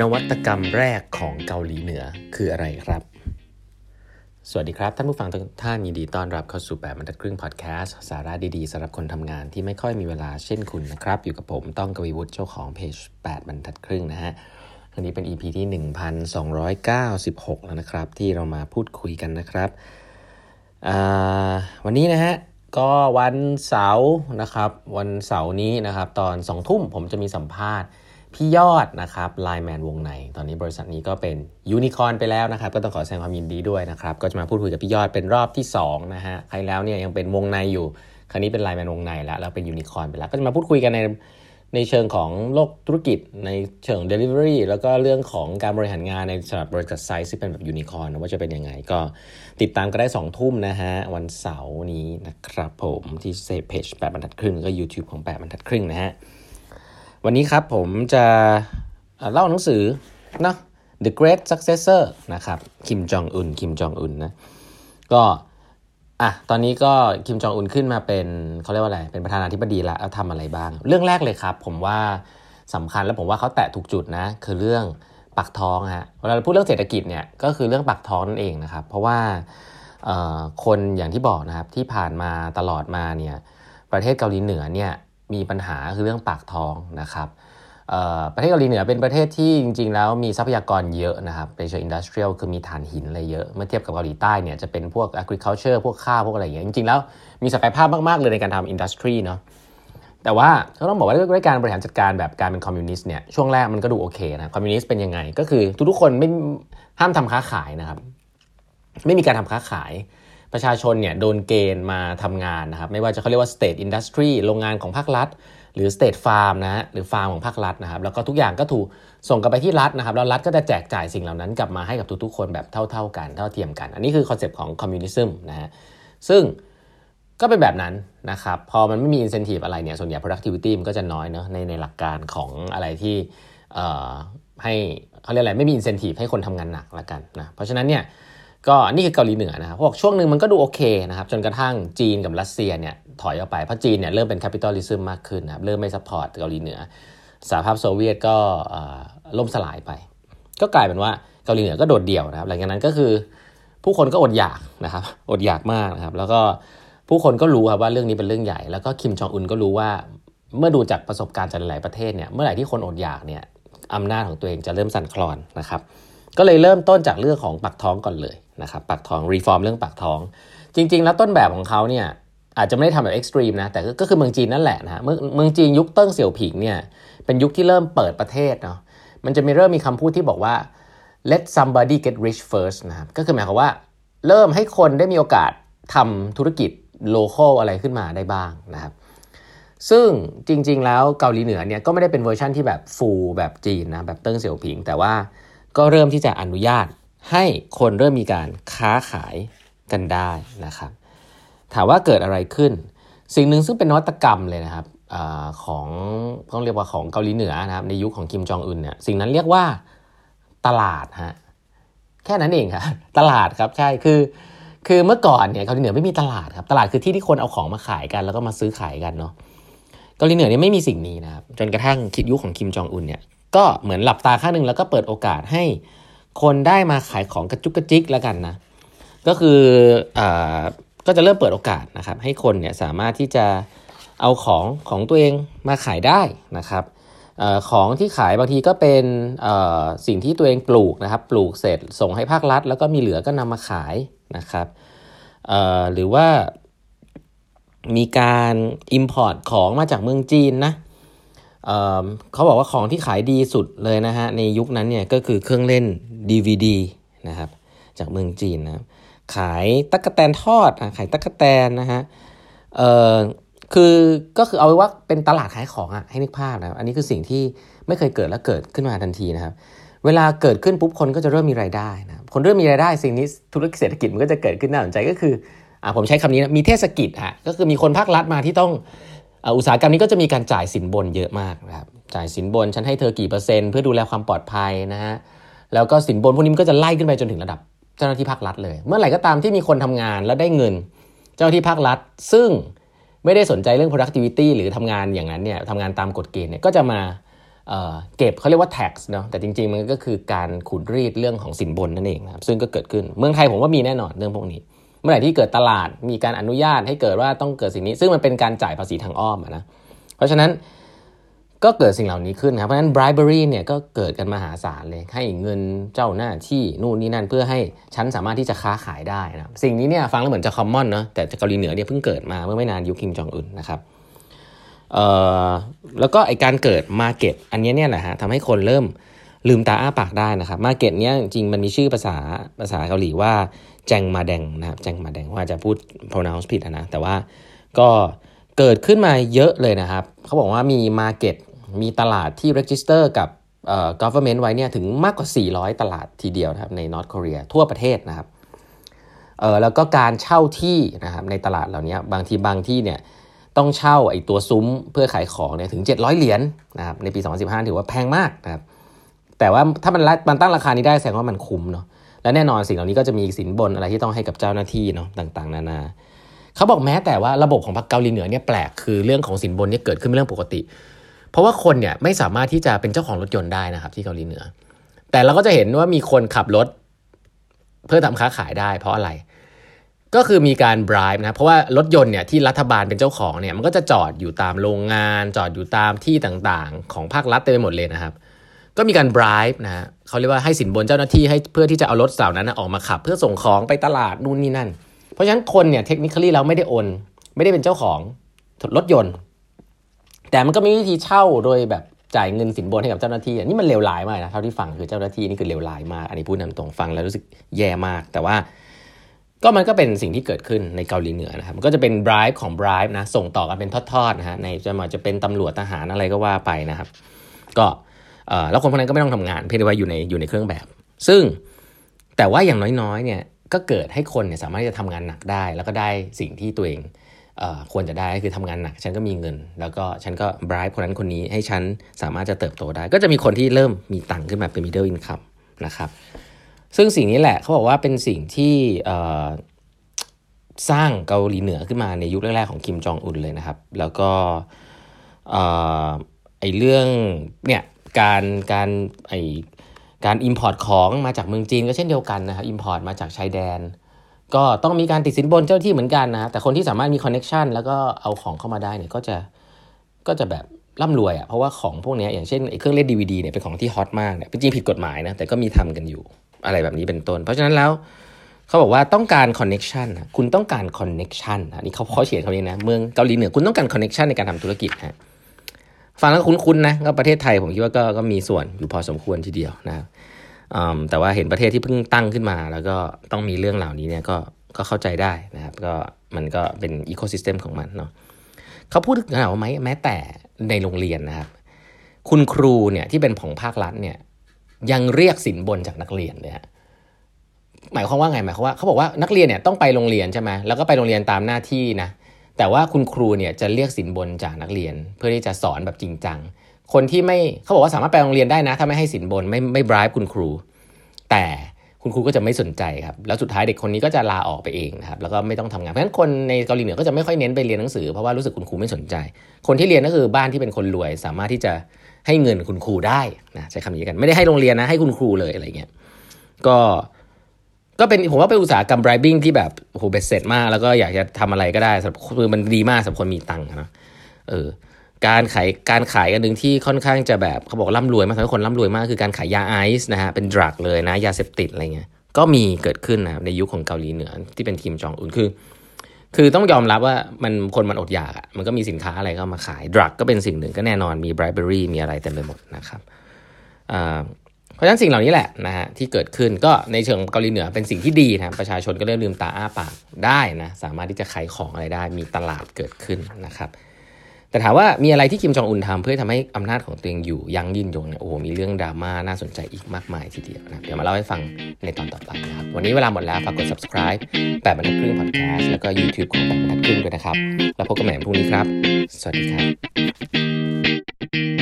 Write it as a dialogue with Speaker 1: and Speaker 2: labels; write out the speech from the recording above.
Speaker 1: นวัตกรรมแรกของเกาหลีเหนือคืออะไรครับ สวัสดีครับ ท่านผู้ฟังทุกท่านยินดีต้อนรับเข้าสู่แบบบรรทัดครึ่งพอดแคสต์สาระดีๆสำหรับคนทำงานที่ไม่ค่อยมีเวลาเช่นคุณนะครับ อยู่กับผมต้องกวีวุฒิเจ้าของเพจ8บรรทัดครึ่งนะฮะอันนี้เป็น EP ที่ 1296 แล้วนะครับ ที่เรามาพูดคุยกันนะครับ วันนี้นะฮะก็วันเสาร์นะครับ วันเสาร์นี้นะครับ ตอน2ทุ่มผมจะมีสัมภาษณ์ พี่ยอดนะครับ LINE MAN Wongnai ตอนนี้บริษัทนี้ก็เป็นยูนิคอนไปแล้วนะครับ ก็ต้องขอแสดงความยินดีด้วยนะครับ ก็จะมาพูดคุยกับพี่ยอดเป็นรอบที่2นะฮะคราวแล้วเนี่ยยังเป็นวงในอยู่ คราวนี้เป็น LINE MAN Wongnai แล้ว แล้วเป็นยูนิคอนไปแล้ว ก็จะมาพูดคุยกันในในเชิงของโลกธุรกิจ ในเชิง Delivery แล้วก็เรื่องของการบริหารงานในสำหรับบริษัทไซส์ที่เป็นแบบยูนิคอนว่าจะเป็นยังไง ก็ติดตามก็ได้ 2 ทุ่มนะฮะ วันเสาร์นี้นะครับผมที่เฟซเพจแปดบรรทัดครึ่งก็ YouTube ของแปดบรรทัดครึ่งนะฮะ วันนี้ครับผมจะเล่าหนังสือเนาะ The Great Successor นะครับคิมจองอุนคิมจองอุนนะก็อะตอนนี้ก็คิมจองอุนขึ้นมาเป็นเขาเรียกว่าอะไรเป็นประธานาธิบดีล้วทำอะไรบ้าง เรื่องแรกเลยครับ ผมว่าสำคัญแล้วผมว่าเขาแตะถูกจุดนะคือเรื่องปากท้องฮะเวลาเราพูดเรื่องเศรษฐกิจเนี่ยก็คือเรื่องปากท้องนั่นเองนะครับเพราะว่าคนอย่างที่บอกนะครับที่ผ่านมาตลอดมาเนี่ยประเทศเกาหลีเหนือเนี่ย มีปัญหาคือเรื่องปากท้องนะครับประเทศเกาหลีเหนือเป็นประเทศที่จริง ๆ แล้วมีทรัพยากรเยอะนะครับเป็นเชิง industrial คือมีถ่านหินอะไรเยอะ เมื่อเทียบกับเกาหลีใต้เนี่ยจะเป็นพวก agriculture พวกข้าวพวกอะไรอย่างเงี้ยจริง ๆ แล้วมีศักยภาพมาก ๆ เลยในการทำ industry เนาะแต่ว่าก็ต้องบอกว่าด้วยการบริหารจัดการแบบการเป็นคอมมิวนิสต์เนี่ยช่วงแรกมันก็ดูโอเคนะคอมมิวนิสต์เป็นยังไง ก็คือทุกๆคนไม่ห้ามทำค้าขายนะครับ ไม่มีการทำค้าขาย ประชาชนเนี่ยโดนเกณฑ์มาทำงานนะครับ ไม่ว่าจะเขาเรียกว่า state industry โรงงานของภาครัฐ หรือ state farm นะฮะหรือฟาร์มของภาครัฐนะครับ แล้วก็ทุกอย่างก็ถูกส่งกลับไปที่รัฐนะครับ แล้วรัฐก็จะแจกจ่ายสิ่งเหล่านั้นกลับมาให้กับทุกๆ คนแบบเท่า ๆกันเท่าเทียมกัน อันนี้คือ concept ของ communism นะฮะซึ่งก็เป็นแบบนั้นนะครับ พอมันไม่มี incentive อะไรเนี่ยส่วนใหญ่ productivity มันก็จะน้อยเนาะในในหลักการของอะไรที่ให้เขาเรียกอะไรไม่มี incentive ให้คนทำงานหนักละกันนะเพราะฉะนั้นเนี่ย ก็นี่คือเกาหลีเหนือนะครับพวกช่วงหนึ่งมันก็ดูโอเคนะครับจนกระทั่งจีนกับรัสเซียเนี่ยถอยออกไปเพราะจีนเนี่ยเริ่มเป็น capitalism มากขึ้นนะครับเริ่มไม่ support เกาหลีเหนือสหภาพโซเวียตก็ล่มสลายไป ก็กลายเป็นว่าเกาหลีเหนือก็โดดเดี่ยวนะครับ หลังจากนั้นก็คือผู้คนก็อดอยากนะครับอดอยากมากนะครับ แล้วก็ผู้คนก็รู้ครับว่าเรื่องนี้เป็นเรื่องใหญ่ แล้วก็คิมจองอุนก็รู้ว่าเมื่อดูจากประสบการณ์จากหลายประเทศเนี่ยเมื่อไหร่ที่คนอดอยากเนี่ยอำนาจของตัวเองจะเริ่มสั่นคลอนนะครับ ก็เลยเริ่มต้นจากเรื่องของปากท้องก่อนเลยนะครับปากท้อง reform เรื่องปากท้อง จริง ๆ แล้วต้นแบบของเขาเนี่ยอาจจะไม่ได้ทำแบบ extreme นะแต่ก็คือเมืองจีนนั่นแหละนะเมืองเมืองจีนยุคเติ้งเสี่ยวผิงเนี่ยเป็นยุคที่เริ่มเปิดประเทศเนาะมันจะมีเริ่มมีคำพูดที่บอกว่า let somebody get rich first นะครับก็คือหมายความว่า เริ่มให้คนได้มีโอกาสทำธุรกิจ local อะไรขึ้นมาได้บ้างนะครับซึ่งจริง ๆ แล้วเกาหลีเหนือเนี่ยก็ไม่ได้เป็นเวอร์ชั่นที่แบบ full แบบจีนนะแบบเติ้งเสี่ยวผิง แต่ว่า ก็เริ่มที่จะอนุญาตให้คนเริ่มมีการค้าขายกันได้นะครับ ถามว่าเกิดอะไรขึ้น สิ่งหนึ่งซึ่งเป็นนวัตกรรมเลยนะครับอของต้องเรียกว่าของเกาหลีเหนือนะครับในยุคของคิมจองอึนเนี่ยสิ่งนั้นเรียกว่าตลาดฮะแค่นั้นเองครับตลาดครับใช่คือคือเมื่อก่อนเนี่ยเกาหลีเหนือไม่มีตลาดครับตลาดคือที่ที่คนเอาของมาขายกันแล้วก็มาซื้อขายกันเนาะเกาหลีเหนือเนี่ยไม่มีสิ่งนี้นะครับจนกระทั่งคิดยุคของคิมจองอุนเนี่ย ก็เหมือนหลับตาข้างหนึ่งแล้วก็เปิดโอกาสให้คนได้มาขายของกระจุกกระจิกแล้วกันนะ ก็คืออก็จะเริ่มเปิดโอกาสนะครับ ให้คนเนี่ยสามารถที่จะเอาของของตัวเองมาขายได้นะครับอของที่ขายบางทีก็เป็นสิ่งที่ตัวเองปลูกนะครับ ปลูกเสร็จส่งให้ภาครัฐ แล้วก็มีเหลือก็นำมาขายนะครับหรือว่ามีการ Import ของมาจากเมืองจีนนะ เขาบอกว่าของที่ขายดีสุดเลยนะฮะในยุคนั้นเนี่ยก็คือเครื่องเล่น DVD นะครับจากเมืองจีนนะขายตั๊กแตนทอดขายตั๊กแตนนะฮะเออคือก็คือเอาไว้ว่าเป็นตลาดขายของอะให้นึกภาพนะอันนี้คือสิ่งที่ไม่เคยเกิดแล้วเกิดขึ้นมาทันทีนะครับเวลาเกิดขึ้นปุ๊บคนก็จะเริ่มมีรายได้นะคนเริ่มมีรายได้สิ่งนี้ธุรกิจเศรษฐกิจมันก็จะเกิดขึ้นน่าสนใจก็คืออ่าผมใช้คำนี้นะมีเทศกิจฮะก็คือมีคนภาครัฐมาที่ต้อง อุตสาหกรรมนี้ก็จะมีการจ่ายสินบนเยอะมากนะครับจ่ายสินบนฉันให้เธอกี่เปอร์เซ็นต์เพื่อดูแลความปลอดภัยนะฮะแล้วก็สินบนพวกนี้มันก็จะไล่ขึ้นไปจนถึงระดับเจ้าหน้าที่ภาครัฐเลย เมื่อไหร่ก็ตามที่มีคนทำงานแล้วได้เงิน เจ้าหน้าที่ภาครัฐ ซึ่งไม่ได้สนใจเรื่อง productivity หรือทำงานอย่างนั้นเนี่ยทำงานตามกฎเกณฑ์เนี่ยก็จะมาเก็บเขาเรียกว่า tax เนาะแต่จริง ๆ มันก็คือการขูดรีดเรื่องของสินบนนั่นเองนะครับซึ่งก็เกิดขึ้นเมืองไทยผมว่ามีแน่นอนเรื่องพวกนี้ เมื่อไหร่ที่เกิดตลาดมีการอนุญาตให้เกิดว่าต้องเกิดสิ่งนี้ ซึ่งมันเป็นการจ่ายภาษีทางอ้อมนะเพราะฉะนั้นก็เกิดสิ่งเหล่านี้ขึ้นครับ เพราะฉะนั้น bribery เนี่ยก็เกิดกันมหาศาลเลย ให้เงินเจ้าหน้าที่นู่นนี่นั่นเพื่อให้ฉันสามารถที่จะค้าขายได้นะสิ่งนี้เนี่ยฟังแล้วเหมือนจะ common เนาะแต่เกาหลีเหนือเนี่ยเพิ่งเกิดมาเมื่อไม่นานยุคคิมจองอึนนะครับแล้วก็ไอการเกิด market อันนี้เนี่ยแหละฮะทำให้คนเริ่มลืมตาอ้าปากได้นะครับ market เนี้ยจริงมันมีชื่อภาษาภาษาเกาหลีว่า แจงมาแดงนะครับแจงมาแดงว่าจะพูด pronounce ผิดนะ แต่ว่าก็เกิดขึ้นมาเยอะเลยนะครับ เขาบอกว่ามี market มีตลาดที่ register กับเอ่อ government ไว้เนี่ยถึงมากกว่า 400 ตลาดทีเดียวนะครับใน North Korea ทั่วประเทศนะครับเออแล้วก็การเช่าที่นะครับในตลาดเหล่านี้บางทีบางที่เนี่ยต้องเช่าไอ้ตัวซุ้มเพื่อขายของเนี่ยถึง 700 เหรียญนนะครับในปี 2015 ถือว่าแพงมากนะครับแต่ว่าถ้ามันมันตั้งราคานี้ได้แสดงว่ามันคุ้มเนาะ และแน่นอนสิ่งเหล่านี้ก็จะมีสินบนอะไรที่ต้องให้กับเจ้าหน้าที่เนาะต่างๆ นานาเขาบอกแม้แต่ว่าระบบของพรรคเกาหลีเหนือเนี่ยแปลกคือเรื่องของสินบนเนี่ยเกิดขึ้นเป็นเรื่องปกติ เพราะว่าคนเนี่ยไม่สามารถที่จะเป็นเจ้าของรถยนต์ได้นะครับ ที่เกาหลีเหนือ แต่เราก็จะเห็นว่ามีคนขับรถเพื่อทำค้าขายได้ เพราะอะไร ก็คือมีการบรายนะเพราะว่ารถยนต์เนี่ยที่รัฐบาลเป็นเจ้าของเนี่ยมันก็จะจอดอยู่ตามโรงงาน จอดอยู่ตามที่ต่างๆ ของภาครัฐเต็มไปหมดเลยนะครับ ก็มีการบรายนะเขาเรียกว่าให้สินบนเจ้าหน้าที่ให้เพื่อที่จะเอารถเหล่านั้นออกมาขับ เพื่อส่งของไปตลาดนู่นนี่นั่น เพราะฉะนั้นคนเนี่ยเทคนิคลี่แล้วไม่ได้โอน ไม่ได้เป็นเจ้าของรถยนต์ แต่มันก็มีวิธีเช่าโดยแบบจ่ายเงินสินบนให้กับเจ้าหน้าที่นี่มันเลวร้ายมากนะเท่าที่ฟังคือเจ้าหน้าที่นี่คือเลวร้ายมากอันนี้พูดนำตรงฟังแล้วรู้สึกแย่มาก แต่ว่าก็มันก็เป็นสิ่งที่เกิดขึ้นในเกาหลีเหนือนะครับมันก็จะเป็นบรายของบรายนะส่งต่อกันเป็นทอดๆนะฮะในจะมาจะเป็นตำรวจทหารอะไรก็ว่าไปนะครับ ก็ แล้วคนพวกนั้นก็ไม่ต้องทำงาน เพียงแต่ว่าอยู่ในอยู่ในเครื่องแบบ ซึ่งแต่ว่าอย่างน้อยๆเนี่ยก็เกิดให้คนเนี่ยสามารถจะทำงานหนักได้ แล้วก็ได้สิ่งที่ตัวเองควรจะได้คือทำงานหนัก ฉันก็มีเงิน แล้วก็ฉันก็บรายคนนั้นคนนี้ให้ฉันสามารถจะเติบโตได้ ก็จะมีคนที่เริ่มมีตังค์ขึ้นมาเป็น middle income นะครับ ซึ่งสิ่งนี้แหละเขาบอกว่าเป็นสิ่งที่สร้างเกาหลีเหนือขึ้นมาในยุคแรกๆของคิมจองอุนเลยนะครับ แล้วก็ไอเรื่องเนี่ย การการไอการ import ของมาจากเมืองจีนก็เช่นเดียวกันนะครับ import มาจากชายแดน ก็ต้องมีการติดสินบนเจ้าหน้าที่เหมือนกันนะแต่คนที่สามารถมี connection แล้วก็เอาของเข้ามาได้เนี่ยก็จะก็จะแบบร่ำรวยอะ่ะเพราะว่าของพวกนี้อย่างเช่นไอเครื่องเล่นดีวีดีเนี่ยเป็นของที่ฮอตมากเนี่ยเป็นจริงผิดกฎหมายนะแต่ก็มีทำกันอยู่อะไรแบบนี้เป็นต้น เพราะฉะนั้นแล้วเขาบอกว่าต้องการ connection นะคุณต้องการ connection นะนี่เขาเขาเขียนเขาเนี้นะเมืองเกาหลีเหนือคุณต้องการ connection ในการทำธุรกิจฮะ ฟังแล้วคุ้นๆนะก็ประเทศไทยผมคิดว่าก็ก็มีส่วนอยู่พอสมควรทีเดียวนะครับแต่ว่าเห็นประเทศที่เพิ่งตั้งขึ้นมา แล้วก็ต้องมีเรื่องเหล่านี้เนี่ยก็ก็เข้าใจได้นะครับ ก็มันก็เป็นอีโคซิสเต็มของมันเนาะเขาพูดถึงขนาดว่าไหมแม้แต่ในโรงเรียนนะครับ คุณครูเนี่ยที่เป็นของภาครัฐเนี่ยยังเรียกสินบนจากนักเรียนเลยฮะหมายความว่าไงหมายความว่าเขาบอกว่านักเรียนเนี่ยต้องไปโรงเรียนใช่ไหมแล้วก็ไปโรงเรียนตามหน้าที่นะ แต่ว่าคุณครูเนี่ยจะเรียกสินบนจากนักเรียน เพื่อที่จะสอนแบบจริงจัง คนที่ไม่เขาบอกว่าสามารถไปโรงเรียนได้นะ ถ้าไม่ให้สินบนไม่ไม่บรายคุณครู แต่คุณครูก็จะไม่สนใจครับ แล้วสุดท้ายเด็กคนนี้ก็จะลาออกไปเองนะครับ แล้วก็ไม่ต้องทำงาน เพราะฉะนั้นคนในเกาหลีเหนือก็จะไม่ค่อยเน้นไปเรียนหนังสือ เพราะว่ารู้สึกคุณครูไม่สนใจ คนที่เรียนก็คือบ้านที่เป็นคนรวย สามารถที่จะให้เงินคุณครูได้นะใช้คำนี้กัน ไม่ได้ให้โรงเรียนนะ ให้คุณครูเลยอะไรเงี้ย ก็ ก็เป็นผมว่าเป็นอุตสาหกรรม bribing ที่แบบโหเบ็ดเสร็จมาก แล้วก็อยากจะทำอะไรก็ได้สำหรับคือมันดีมากสำหรับคนมีตังค์นะเออการขายการขายกันหนึ่งที่ค่อนข้างจะแบบเขาบอกร่ำรวยมากทำให้คนร่ำรวยมากคือการขายยาไอซ์นะฮะเป็นดรักเลยนะยาเสพติดอะไรเงี้ยก็มีเกิดขึ้นนะในยุคของเกาหลีเหนือที่เป็นทีมจองอุนคือ คือต้องยอมรับว่ามันคนมันอดอยากอะ่ะมันก็มีสินค้าอะไรก็มาขายดรักก็เป็นสิ่งหนึ่งก็แน่นอนมีไบรเบอรี่มีอะไรเต็มไปหมดนะครับเพ ราะฉะนั้นสิ่งเหล่านี้แหละนะฮะที่เกิดขึ้นก็ในเชิงเกาหลีเหนือเป็นสิ่งที่ดีนะประชาชนก็เริ่มลืมตาอ้าปากได้นะสามารถที่จะขายของอะไรได้ มีตลาดเกิดขึ้นนะครับแต่ถามว่ามีอะไรที่คิมจองอุนทำเพื่อทำให้อำนาจของตัวเองอยู่ยั่งยืนยงเนี่ยโอ้โหมีเรื่องดราม่าน่าสนใจอีกมากมายทีเดียวนะเดี๋ยวมาเล่าให้ฟังในตอนต่อไปนะครับ วันนี้เวลาหมดแล้วฝากกด subscribe แปดบรรทัดครึ่ง podcast แล้วก็ YouTube ของแปดบรรทัดครึ่งด้วยนะครับ แล้วพบกันใหม่พรุ่งนี้ครับ สวัสดีครับ